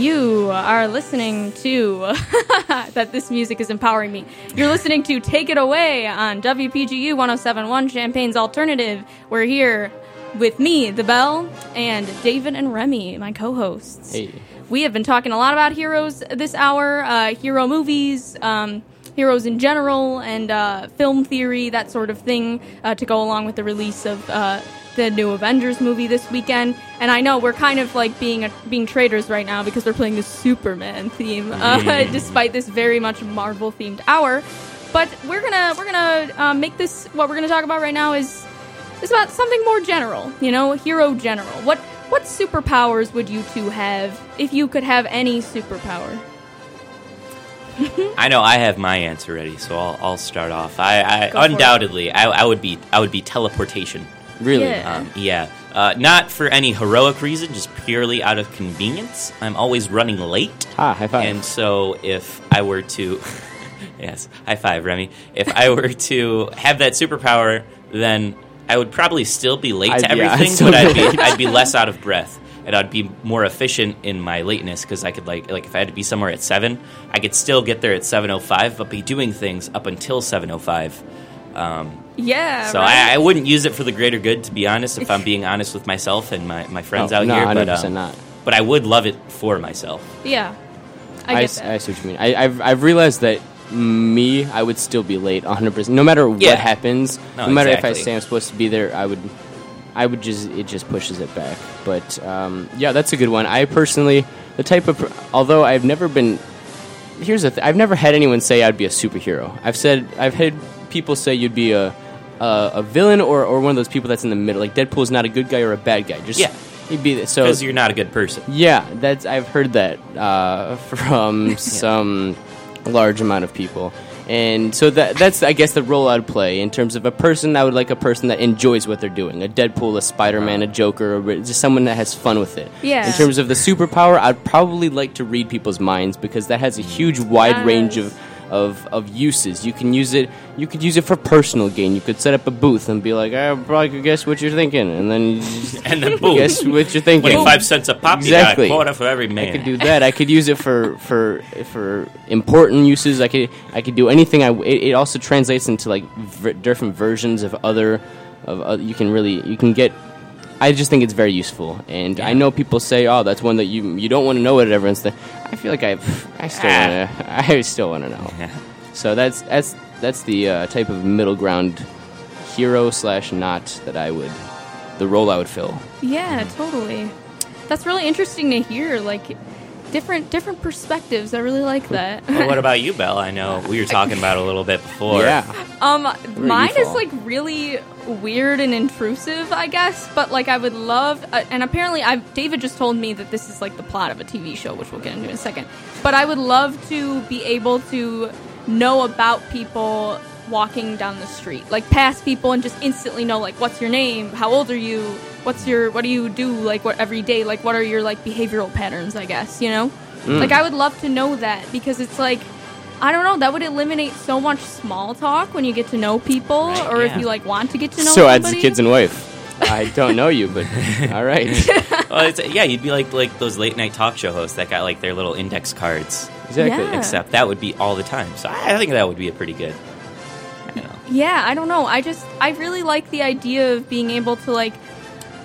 You are listening to that this music is empowering me. You're listening to Take It Away on WPGU 1071 Champaign's Alternative. We're here with me, the Belle, and David and Remy, my co-hosts. Hey. We have been talking a lot about heroes this hour, uh, hero movies, um, heroes in general, and uh, film theory, that sort of thing, uh, to go along with the release of uh, the new Avengers movie this weekend. And I know we're kind of like being a, being traitors right now because we're playing the Superman theme, uh, despite this very much Marvel themed hour. But we're gonna we're gonna uh, make this what we're gonna talk about right now is is about something more general. You know, hero general. What what superpowers would you two have if you could have any superpower? I know I have my answer ready, so I'll, I'll start off. I, I Go for it. undoubtedly I, I would be I would be teleportation. Really? Yeah. Um, yeah, uh, not for any heroic reason, just purely out of convenience. I'm always running late, Ah, high five. and so if I were to, yes, high five, Remy. If I were to have that superpower, then I would probably still be late to I'd- yeah, I'd everything, still but I'd be- be I'd be less out of breath. And I'd be more efficient in my lateness because I could like like if I had to be somewhere at seven, I could still get there at seven oh five, but be doing things up until seven oh five. Um, Yeah. so right? I, I wouldn't use it for the greater good, to be honest. If I'm being honest with myself and my, my friends Oh, out no, here, 100% but um, not. but I would love it for myself. yeah. I I, get s- that. I see what you mean. I, I've, I've realized that me, I would still be late 100%. No matter Yeah. what happens, No, no, matter if I say I'm supposed to be there, I would, I would just, it just pushes it back. But um, yeah, that's a good one. I personally, the type of, although I've never been, here's the thing, I've never had anyone say I'd be a superhero. I've said, I've had people say you'd be a, a, a villain or, or one of those people that's in the middle. Like Deadpool's not a good guy or a bad guy. Just, Yeah. He'd be, so. Because you're not a good person. Yeah, that's I've heard that uh, from some large amount of people, and so that that's I guess the role I'd play in terms of a person. I would like a person that enjoys what they're doing, a Deadpool, a Spider-Man, a Joker, or just someone that has fun with it. Yeah. In terms of the superpower, I'd probably like to read people's minds because that has a huge wide range Yes. of. Of, of uses you can use it you could use it for personal gain you could set up a booth and be like I probably could guess what you're thinking and then And then boom, guess what you're thinking 25 cents a pop, Exactly. you a quarter for every man. I could do that. I could use it for for for important uses. I could I could do anything. I it, it also translates into like v- different versions of other of uh, you can really you can get. I just think it's very useful, and I know people say, "Oh, that's one that you you don't want to know what everyone's." Th-. I feel like I've I still Ah. want to I still want to know. Yeah. So that's that's that's the uh, type of middle ground hero slash not that I would the role I would fill. Yeah, totally. That's really interesting to hear. Like different different perspectives. I really like that. Well, what about you, Belle? I know we were talking about it a little bit before. Yeah. um, you mine is like really weird and intrusive, I guess. But like, I would love, uh, and apparently, I David just told me that this is like the plot of a TV show, which we'll get into in a second. But I would love to be able to know about people walking down the street, like past people, and just instantly know like what's your name, how old are you, what's your, what do you do, like what every day, like what are your like behavioral patterns, I guess, you know. Mm. Like I would love to know that because it's like. I don't know. That would eliminate so much small talk when you get to know people, Right, or if you like want to get to know. So adds the kids and wife. I don't know you, but all right. Well, it's, yeah, you'd be like like those late night talk show hosts that got like their little index cards. Exactly. Yeah. Except that would be all the time. So I, I think that would be a pretty good. You know. Yeah, I don't know. I just I really like the idea of being able to like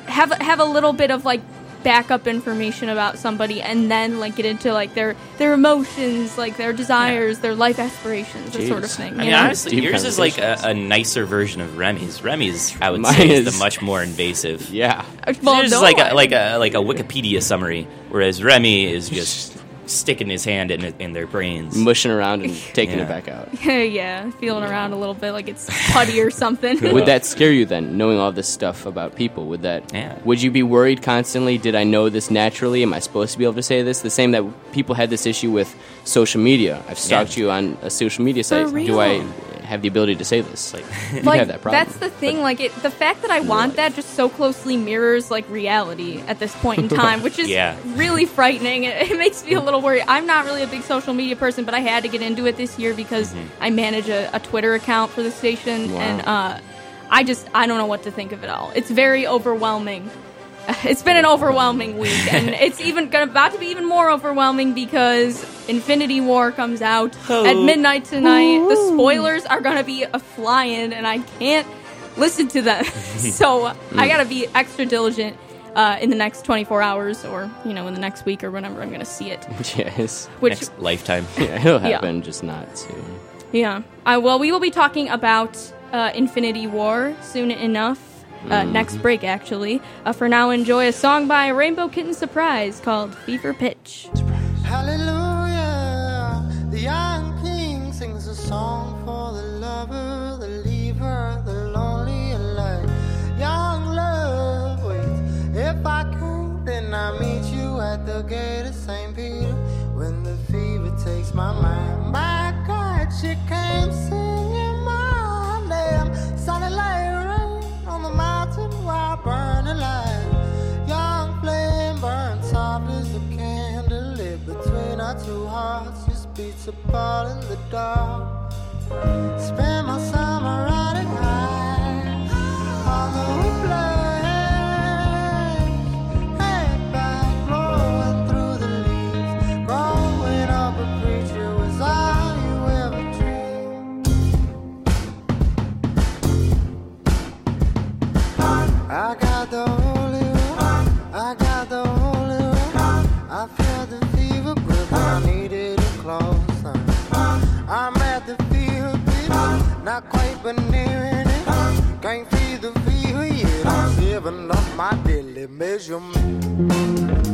have have a little bit of like backup information about somebody and then like get into like their their emotions, like their desires, their life aspirations, that sort of Jeez. thing. I mean, know? honestly, Deep yours is like a, a nicer version of Remy's. Remy's, I would Mine say, is, is- the much more invasive. Yeah. well, Yours is no, like I- a, like a like a Wikipedia summary, whereas Remy is just sticking his hand in in their brains. Mushing around and taking Yeah. it back out. yeah, yeah, feeling around a little bit like it's putty or something. Would that scare you then, knowing all this stuff about people? Would that? Yeah. Would you be worried constantly? Did I know this naturally? Am I supposed to be able to say this? The same that people had this issue with social media. I've stalked Yeah. you on a social media site. real. Do I have the ability to say this? Like, you like have that problem. that's the thing like it the fact that i want that just so closely mirrors like reality at this point in time which is Yeah. really frightening it, it makes me a little worried i'm not really a big social media person but i had to get into it this year because i manage a, a twitter account for the station Wow. and uh I just I don't know what to think of it all. It's very overwhelming. it's been an overwhelming week, and it's even gonna, about to be even more overwhelming because Infinity War comes out Oh. at midnight tonight. The spoilers are gonna be a flying, and I can't listen to them. so I gotta be extra diligent uh, in the next 24 hours, or you know, in the next week or whenever I'm gonna see it. yes. Which Next lifetime. Yeah, it'll Yeah. happen, just not soon. Yeah. Uh, well, we will be talking about uh, Infinity War soon enough. Uh, Next break, actually. Uh, for now, enjoy a song by Rainbow Kitten Surprise called Fever Pitch. Hallelujah. The young king sings a song for the lover, the leaver, the lonely alike. Young love waits. If I can, then I meet you at the gate of St. Peter. When the fever takes my mind, my God, she came singing my name. Sounded like burning light. Young flame burns soft as a candle lit between our two hearts. Just beats apart in the dark. Spend my summer riding high on the whiplash. Up my daily measurement.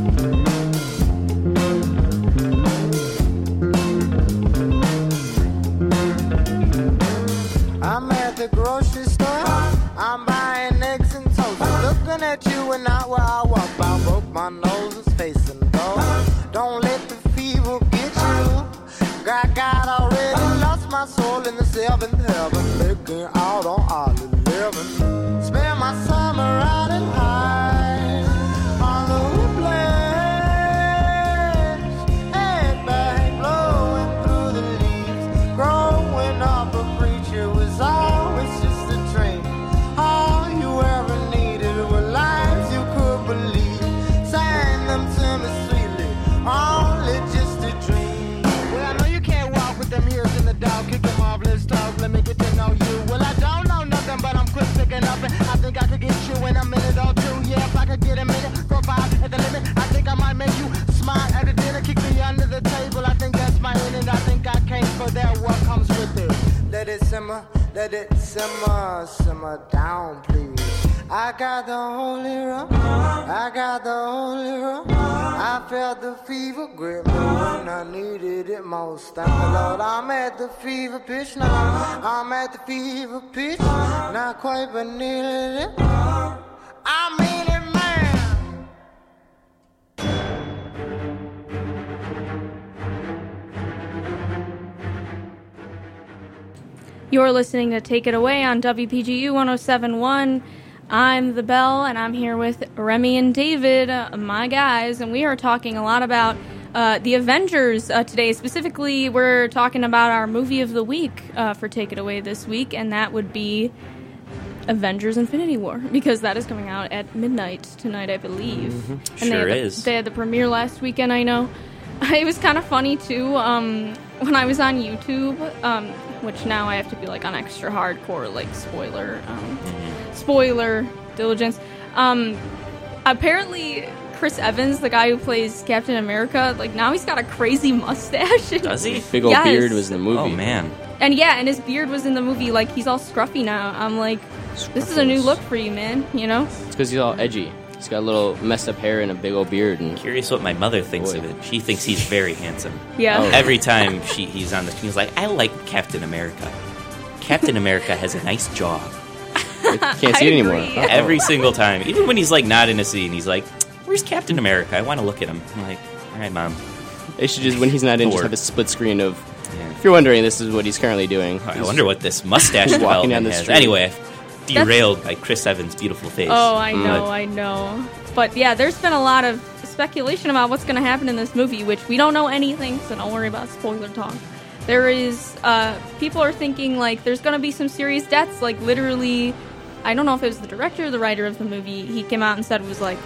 Let it simmer, simmer down, please. I got the holy rum, I got the holy rum. I felt the fever grip me when I needed it most. Thank the Lord, I'm at the fever pitch now. I'm at the fever pitch, not quite, but nearly. I mean it, You're listening to Take It Away on WPGU 1071. I'm the Belle, and I'm here with Remy and David, uh, my guys, and we are talking a lot about uh, the Avengers uh, today. Specifically, we're talking about our movie of the week uh, for Take It Away this week, and that would be Avengers Infinity War, because that is coming out at midnight tonight, I believe. And they Sure had the, is. They had the premiere last weekend, I know. It was kind of funny too. Um, when I was on YouTube, um, which now I have to be like on extra hardcore, like spoiler, um, spoiler diligence. Um, apparently, Chris Evans, the guy who plays Captain America, like now he's got a crazy mustache. Does he? Big old Yes. beard was in the movie. Oh man. And yeah, and his beard was in the movie. Like he's all scruffy now. I'm like, this is a new look for you, man. You know? It's because he's all edgy. He's got a little messed up hair and a big old beard. And Curious what my mother thinks Boy. of it. She thinks he's very handsome. Yeah. Oh. Every time she he's on the screen, he's like, I like Captain America. Captain America has a nice jaw. can't see I it anymore. agree. Uh-oh. Every single time. Even when he's like not in a scene, he's like, Where's Captain America? I want to look at him. I'm like, all right, mom. They should just when he's not in, just have a split screen of. Yeah. If you're wondering, this is what he's currently doing. I He's- wonder what this mustache Walking down the has. street. Anyway, derailed by Chris Evans' beautiful face. Oh, I Mm. know, I know. But yeah, there's been a lot of speculation about what's going to happen in this movie, which we don't know anything, so don't worry about spoiler talk. There is, uh, people are thinking like there's going to be some serious deaths, like literally. I don't know if it was the director or the writer of the movie. He came out and said it was like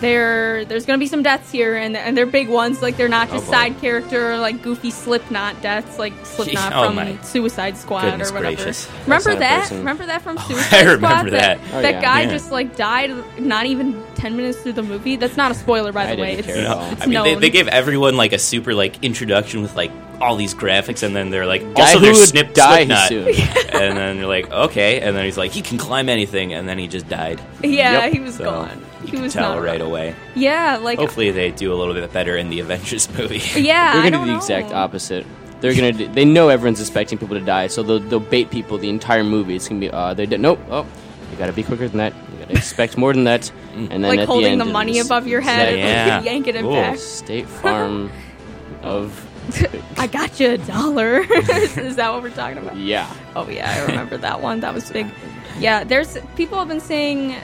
there there's gonna be some deaths here, and and they're big ones. Like they're not Oh, just boy. side character like goofy Slipknot deaths, like Slipknot Oh, from my. Suicide Squad Goodness or whatever. gracious. Remember not a that? person. Remember that from oh, I Suicide remember Squad? that. Oh, that yeah. guy Yeah. just like died not even ten minutes through the movie. That's not a spoiler, by I the way. didn't It's, care at No, all. it's I mean, they, they gave everyone like a super like introduction with like all these graphics, and then they're like, Guy also who there's Snip die Slipknot, soon. and then you're like, okay, and then he's like, he can climb anything, and then he just died. yeah, Yep. he was So gone. You He was tell not right around. away. Yeah, like Hopefully, they do a little bit better in the Avengers movie. yeah, They're gonna don't the know. exact opposite. They're gonna. Do, they know everyone's expecting people to die, so they'll, they'll bait people the entire movie. It's gonna be. Uh, they did. Nope. Oh, you gotta be quicker than that. You gotta expect more than that. And then Like at holding the, the, money it's above your head exactly- Yeah. and yanking it Ooh. back. State Farm of. I got you a dollar. is, is that what we're talking about? Yeah. Oh yeah, I remember that one. That was big. Yeah, there's people have been saying.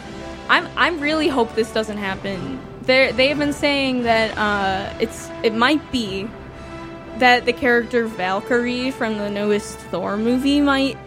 I'm I'm really hope this doesn't happen. They they have been saying that uh, it's it might be that the character Valkyrie from the newest Thor movie might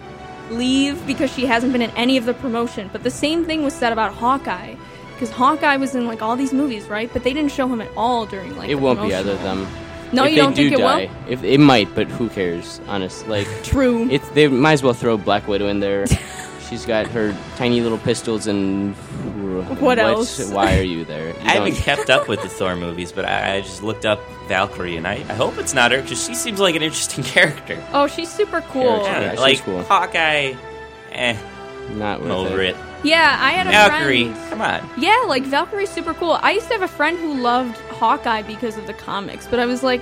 leave because she hasn't been in any of the promotion. But the same thing was said about Hawkeye. Because Hawkeye was in like all these movies, right? But they didn't show him at all during like. It the won't be either of them. No, if you don't do think it die, will? If it might, but who cares? Honest, like True. it's they might as well throw Black Widow in there. She's got her tiny little pistols and What else? Why are you there? You I haven't kept up with the Thor movies, but I, I just looked up Valkyrie, and I, I hope it's not her because she seems like an interesting character. oh, she's super cool. Character. Yeah, Yeah, she's like cool. Hawkeye, eh, not I'm worth over it. Yeah, I had a Valkyrie, friend. come on. Yeah, like Valkyrie's super cool. I used to have a friend who loved Hawkeye because of the comics, but I was like,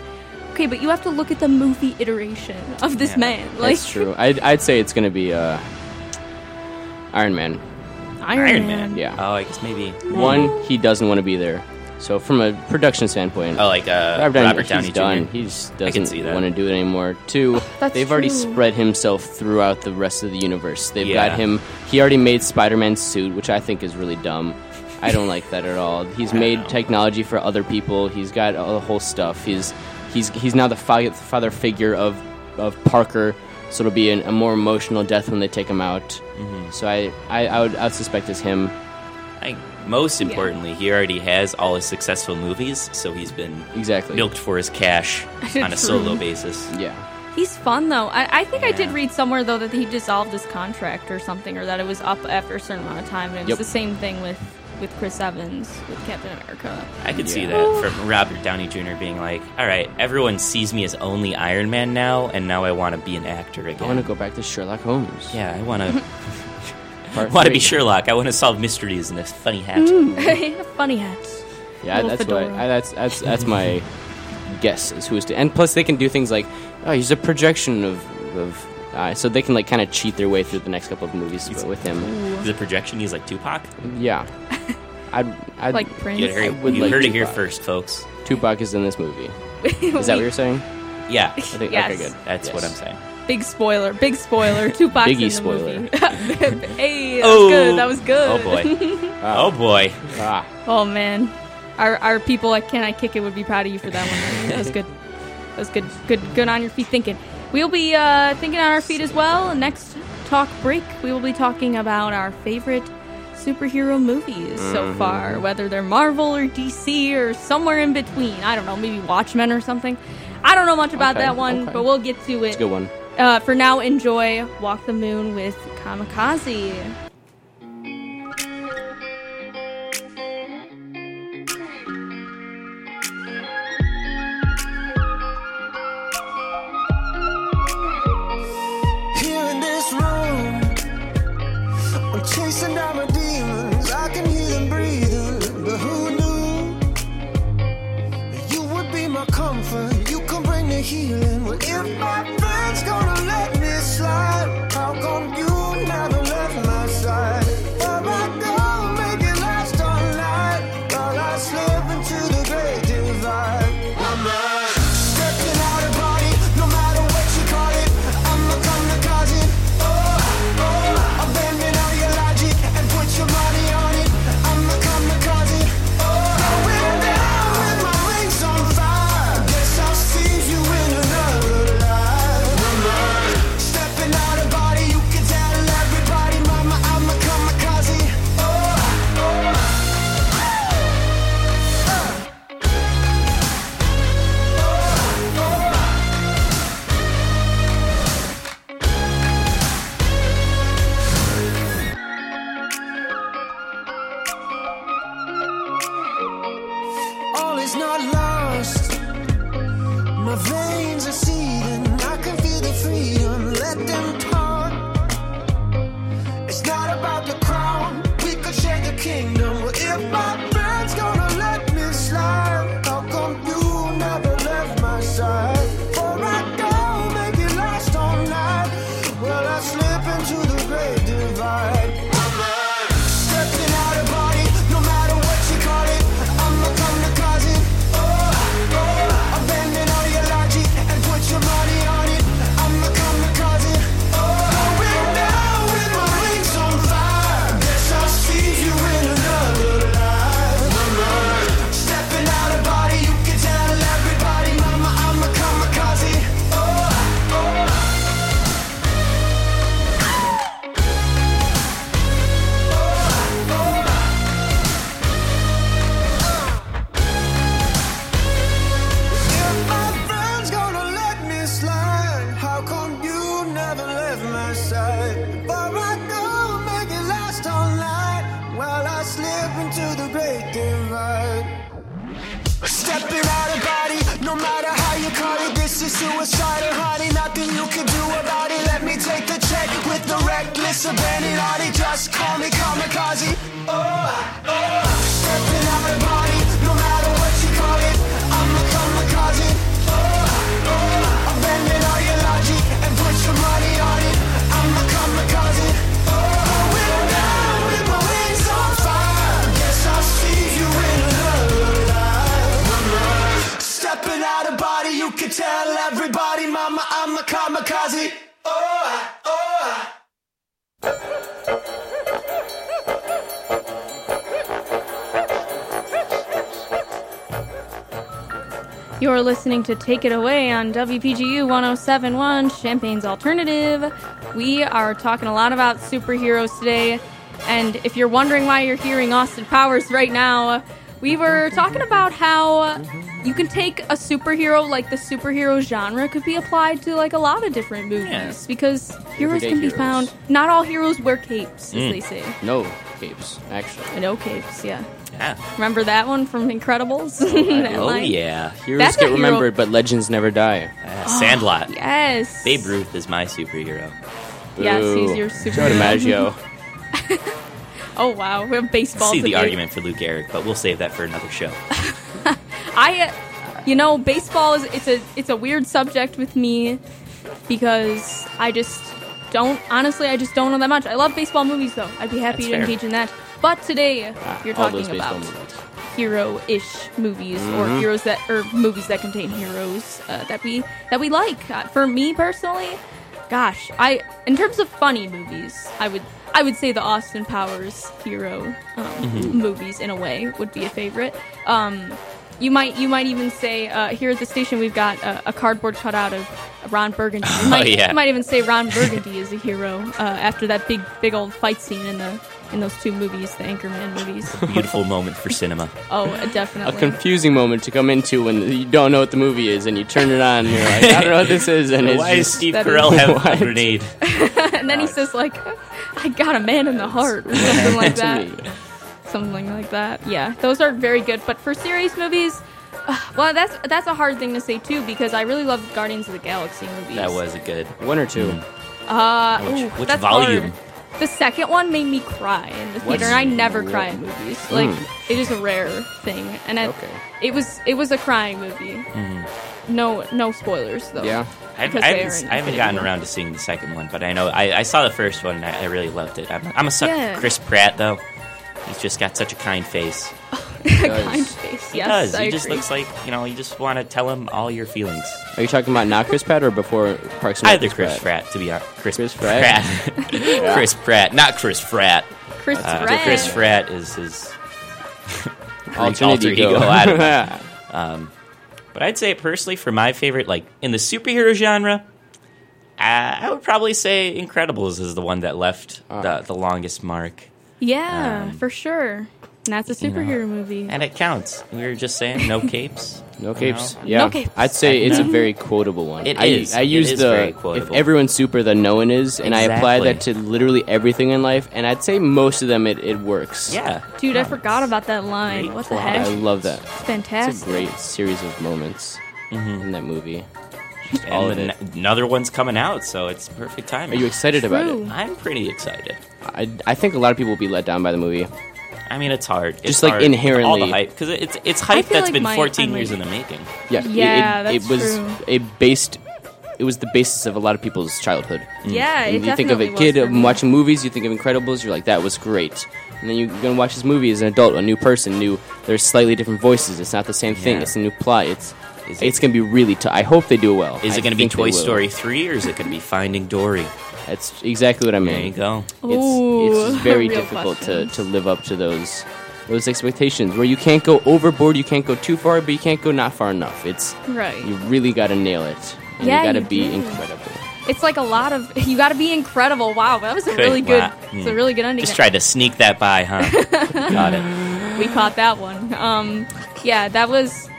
okay, but you have to look at the movie iteration of this Yeah, man. Like That's true. I'd, I'd say it's gonna be uh, Iron Man. Iron, Iron Man. Man. Yeah. Oh, I guess maybe. One, he doesn't want to be there. So from a production standpoint, Oh, like uh, Robert Downey, Robert Downey he's Jr. done. He just doesn't want to do it anymore. Two, That's they've already spread himself throughout the rest of the universe. They've Yeah. got him. He already made Spider-Man's suit, which I think is really dumb. I don't like that at all. He's made know. technology for other people. He's got all the whole stuff. He's he's he's now the father figure of of Parker. So it'll be an, a more emotional death when they take him out. Mm-hmm. So I, I, I would I would suspect it's him. I, most importantly, he already has all his successful movies, so he's been Exactly. milked for his cash on a solo basis. Yeah. He's fun though. I, I think I did read somewhere though that he dissolved his contract or something, or that it was up after a certain amount of time. And it was Yep. the same thing with with Chris Evans with Captain America. I could see that from Robert Downey Jr. being like, "All right, everyone sees me as only Iron Man now, and now I want to be be an actor again." I want to go back to Sherlock Holmes. Yeah, I want to want to be Sherlock. I want to solve mysteries in a funny hat. Funny hats. Yeah, Little that's what fedora. I, that's that's that's my guess is who's to. And plus, they can do things like, oh, he's a projection of of. Uh, so they can like kind of cheat their way through the next couple of movies with him. The projection, he's like Tupac. Yeah, I'd, I'd Like Prince. You heard, would you like heard it here Tupac. first, folks. Tupac is in this movie. Is that what you're saying? Yeah, I think, Yes. Okay, good. that's what I'm saying. Big spoiler. Big spoiler. Tupac's Biggie in the spoiler. movie. hey, that Oh. was good. That was good. Oh boy. oh boy. Ah, Oh man, our our people at Can I Kick It would be proud of you for that one. That was good. That was good. Good. Good on your feet thinking. We'll be uh, thinking on our feet as well. Next talk break, we will be talking about our favorite superhero movies so far, whether they're Marvel or DC or somewhere in between. I don't know, maybe Watchmen or something. I don't know much about Okay, that one, okay. but we'll get to it's it. a good one. Uh, for now, enjoy Walk the Moon with Kamikaze. You're listening to Take It Away on WPGU 1071, Champaign's Alternative. We are talking a lot about superheroes today, and if you're wondering why you're hearing Austin Powers right now, we were talking about how you can take a superhero, like the superhero genre, could be applied to like a lot of different movies Yeah. because heroes Everyday can be heroes. found. Not all heroes wear capes, as mm. they say. No capes, actually. No capes, yeah. Yeah. Remember that one from Incredibles? That Oh line? yeah. Heroes That's a get hero- remembered, but legends never die. Uh, Sandlot. Yes. Babe Ruth is my superhero. Yes, he's Boo. your Joe superhero. DiMaggio. Oh wow, we have baseball. See the today. argument for Lou Gehrig, but we'll save that for another show. I, uh, you know, baseball is it's a it's a weird subject with me because I just don't honestly I just don't know that much. I love baseball movies though. I'd be happy That's to fair. engage in that. But today Ah, you're talking about hero-ish movies Mm-hmm. or heroes that or movies that contain heroes uh, that we that we like. Uh, for me personally, gosh, I in terms of funny movies, I would I would say the Austin Powers hero um, Mm-hmm. movies in a way would be a favorite. Um, you might you might even say uh, here at the station we've got a, a cardboard cutout of Ron Burgundy. You might, yeah. you might even say Ron Burgundy is a hero uh, after that big big old fight scene in the in those two movies, the Anchorman movies. Beautiful moment for cinema. Oh, definitely. A confusing moment to come into when you don't know what the movie is, and you turn it on, and you're like, I don't know what this is, and it's Why does Steve Carell is- have a grenade? and then he says like, "I got a man in the heart" or something like that. Me. Something like that. Yeah, those are very good. But for serious movies, uh, well, that's that's a hard thing to say too because I really love Guardians of the Galaxy movies. That was a good. One or two. Uh, Which- ooh, which that's volume? hard. The second one made me cry in the theater. and I never cry in movies. Like it is a rare thing, and I, Okay. it was it was a crying movie. No no spoilers though. Yeah. I, Because I haven't, I haven't gotten around to seeing the second one, but I know I, I saw the first one and I, I really loved it. I'm, I'm a sucker Yeah. for Chris Pratt though. He's just got such a kind face. kind face. He Yes, does. I he just agree. looks like you know. You just want to tell him all your feelings. Are you talking about not Chris Pratt or before Parks and Either Rec Chris Pratt, to be honest. Chris, Chris Pratt. Pratt? Chris Pratt, not Chris Pratt. Chris Uh, Pratt. Chris Pratt is his. Alternate alter ego. ego, I don't know. But I'd say personally, for my favorite, like in the superhero genre, uh, I would probably say Incredibles is the one that left Ah. the, the longest mark, Yeah, Um, for sure. And that's a you know, superhero movie. and it counts. We were just saying, no capes. No capes. know? Yeah, No capes. I'd say it's a very quotable one. It I, is. I use is the very if everyone's super, then no one is, and I apply that to literally everything in life. And I'd say most of them it, it works. Yeah, Dude, I forgot about that line. Great What the plot. heck? I love that. It's It's a great series of moments Mm-hmm. in that movie. All of and it. another one's coming out, so it's perfect timing. Are you excited about it? I'm pretty excited. I, I think a lot of people will be let down by the movie. I mean, it's hard. It's Just, like, hard. inherently- all the hype because it's it's hype feel that's like been my- 14 I'm years like- in the making. Yeah, it- Yeah, it, that's it was true. it based. It was the basis of a lot of people's childhood. Mm. Yeah, it you think of definitely a was kid for me. watching movies, you think of Incredibles, you're like, that was great. And then you're gonna watch this movie as an adult, a new person, new. There's slightly different voices. It's not the same thing. Yeah. It's a new plot. It's Is it- it's gonna be really tough. I hope they do well. Is I it going to be think they Toy will. Story 3 or is it going to be Finding Dory? That's exactly what I mean. There you go. It's, Ooh, it's just very real difficult to, to live up to those those expectations where you can't go overboard, you can't go too far, but you can't go not far enough. It's Right. you really got to nail it, and Yeah, you got to you be do. incredible. It's like a lot of you got to be incredible. Wow, that was a Good. really good. Wow. It's Mm. a really good ending. Just tried to sneak that by, huh? Got it. we caught that one. Um, yeah, that was.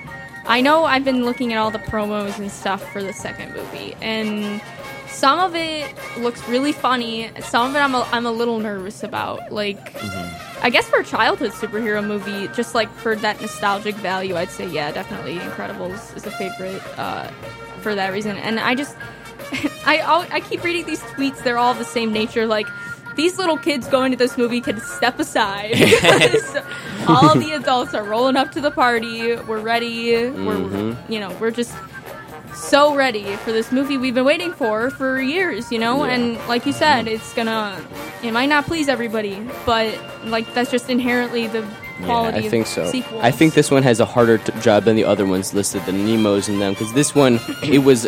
I know I've been looking at all the promos and stuff for the second movie, and some of it looks really funny. Some of it I'm a, I'm a little nervous about. Like, I guess for a childhood superhero movie, just like for that nostalgic value, I'd say yeah, definitely Incredibles is a favorite uh, for that reason. And I just, I I keep reading these tweets. They're all the same nature, like. These little kids going to this movie can step aside all the adults are rolling up to the party. We're ready. We're, mm-hmm. you know, we're just so ready for this movie we've been waiting for for years, you know? Yeah. And like you said, it's gonna, it might not please everybody, but like that's just inherently the quality I think of so. sequels. I think this one has a harder t- job than the other ones listed, the Nemos and them, because this one it was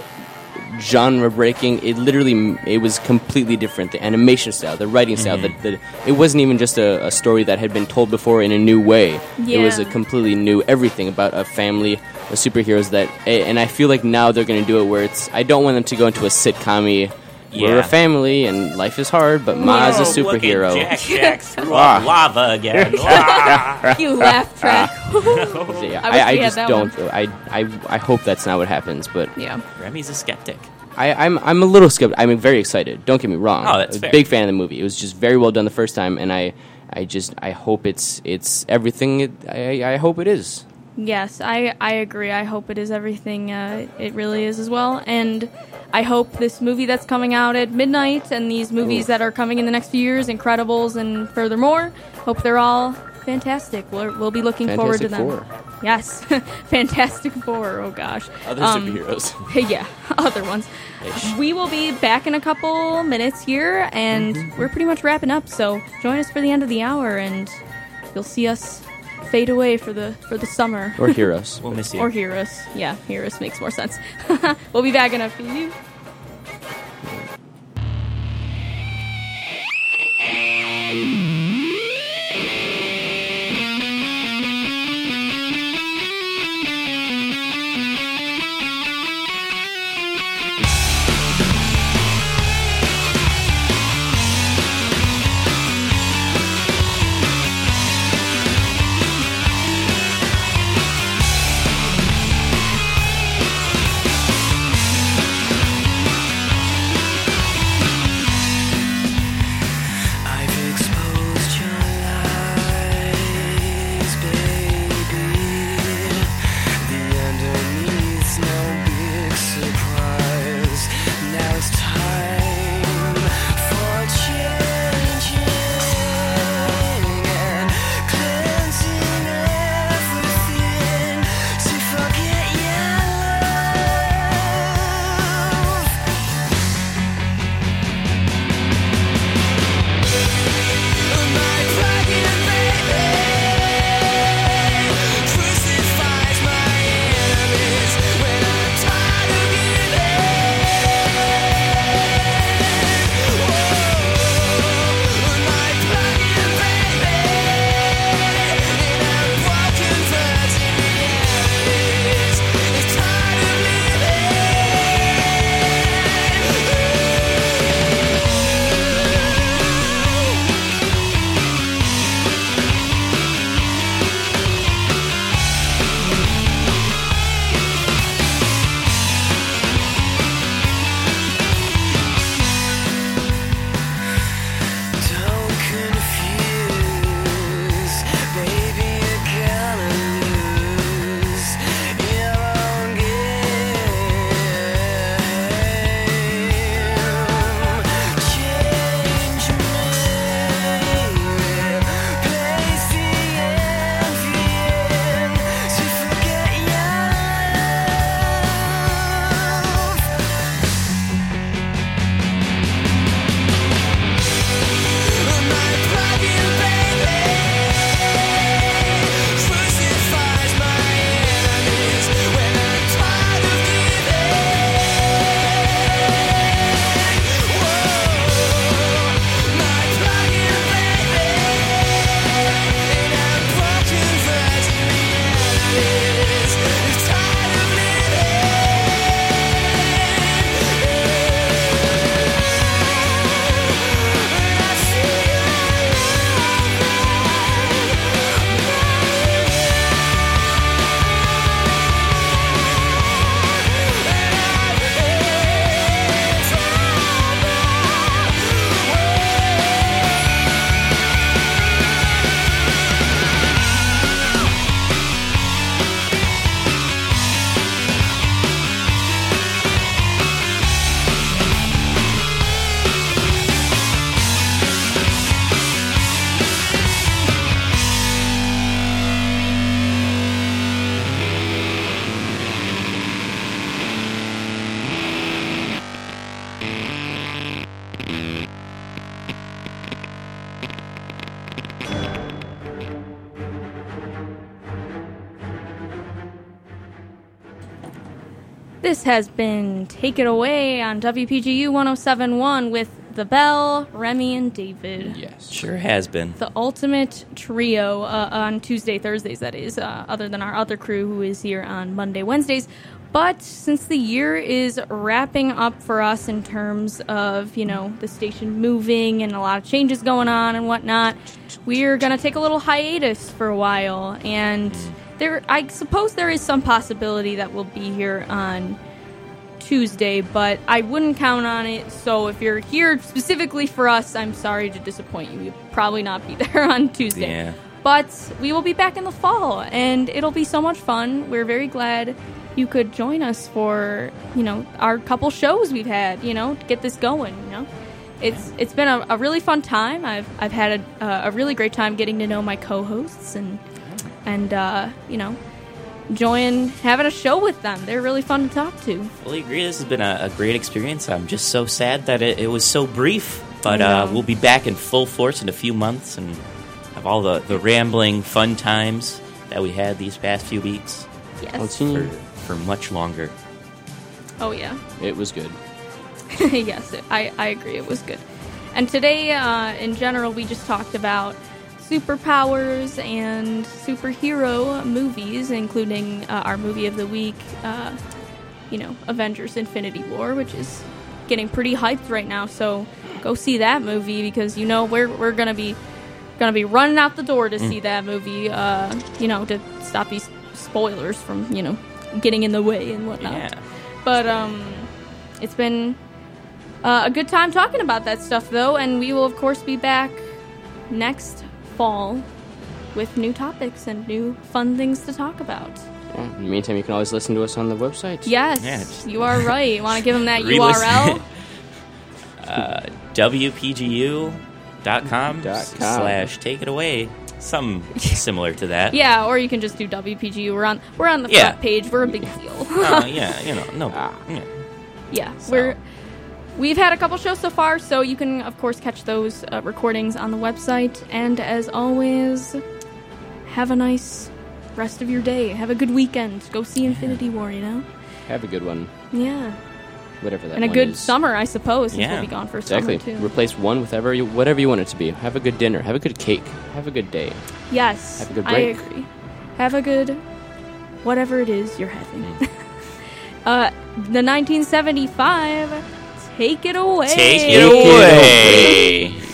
genre breaking. It literally it was completely different. The animation style, the writing style, Mm-hmm. the, the, it wasn't even just a, a story that had been told before in a new way. It was a completely new everything about a family of superheroes that, and I feel like now they're going to do it where it's. I don't want them to go into a sitcom We're a family and life is hard, but Ma's a Oh, look at superhero. Jack Jack threw Ah. up lava again. You laugh track. Yeah, I wish I, I we had just that don't. I, I, I hope that's not what happens, but yeah. Remy's a skeptic. I, I'm I'm a little skeptical. I'm very excited. Don't get me wrong. Oh, that's I was a fair. big fan of the movie. It was just very well done the first time, and I I just I hope it's it's everything. It, I I hope it is. Yes, I, I agree. I hope it is everything uh, it really is as well. And I hope this movie that's coming out at midnight and these movies Ooh. that are coming in the next few years, Incredibles and furthermore, hope they're all fantastic. We'll, we'll be looking forward to them. Four. Yes, Fantastic Four. Oh gosh. Other Um, superheroes. yeah, other ones. We will be back in a couple minutes here, and Mm-hmm. we're pretty much wrapping up. So join us for the end of the hour, and you'll see us fade away for the for the summer. or heroes. We'll miss you. Or hear us. Yeah, hear us makes more sense. we'll be back in a few. Has been Take It Away on WPGU 1071 with The Belle, Remy, and David. Yes. Sure has been. The ultimate trio uh, on Tuesday, Thursdays, that is, uh, other than our other crew who is here on Monday, Wednesdays. But since the year is wrapping up for us in terms of, you know, the station moving and a lot of changes going on and whatnot, we're going to take a little hiatus for a while. And there, I suppose there is some possibility that we'll be here on Tuesday, but I wouldn't count on it. So if you're here specifically for us, I'm sorry to disappoint you. You'll probably not be there on Tuesday. Yeah. But we will be back in the fall, and it'll be so much fun. We're very glad you could join us for you know our couple shows we've had. You know, get this going. You know, it's it's been a, a really fun time. I've I've had a, uh, a really great time getting to know my co-hosts and and uh, you know enjoying having a show with them. They're really fun to talk to. Fully agree. This has been a, a great experience. I'm just so sad that it, it was so brief. But I uh, we'll be back in full force in a few months and have all the, the rambling, fun times that we had these past few weeks Yes. for, for much longer. Oh yeah. It was good. yes, it, I, I agree. It was good. And today, uh, in general, we just talked about superpowers and superhero movies, including uh, our movie of the week, uh, you know, Avengers Infinity War, which is getting pretty hyped right now. So go see that movie because you know we're, we're going to be gonna be running out the door to see that movie, uh, you know, to stop these spoilers from, you know, getting in the way and whatnot. Yeah. But um, it's been uh, a good time talking about that stuff, though, and we will of course be back next fall with new topics and new fun things to talk about. Yeah. In the meantime, you can always listen to us on the website. Yes, Yeah, just- you are right. Want to give them that Re-listen. URL? WPGU.com Dot com. slash take it away. Something similar to that. yeah, or you can just do WPGU. We're on we're on the Yeah. front page. We're a big deal. Oh, yeah, you know, no. Ah. yeah. Yeah, So- we're we've had a couple shows so far, so you can of course catch those uh, recordings on the website. And as always, have a nice rest of your day. Have a good weekend. Go see Infinity War. You know, Have a good one. yeah, Whatever that and a good is. summer, I suppose. Since Yeah, we'll be gone for Exactly. summer too. Replace one with whatever you, whatever you want it to be. Have a good dinner. Have a good cake. Have a good day. yes, Have a good I agree. Have a good whatever it is you're having. Mm. uh, the 1975. Take it away. Take it away.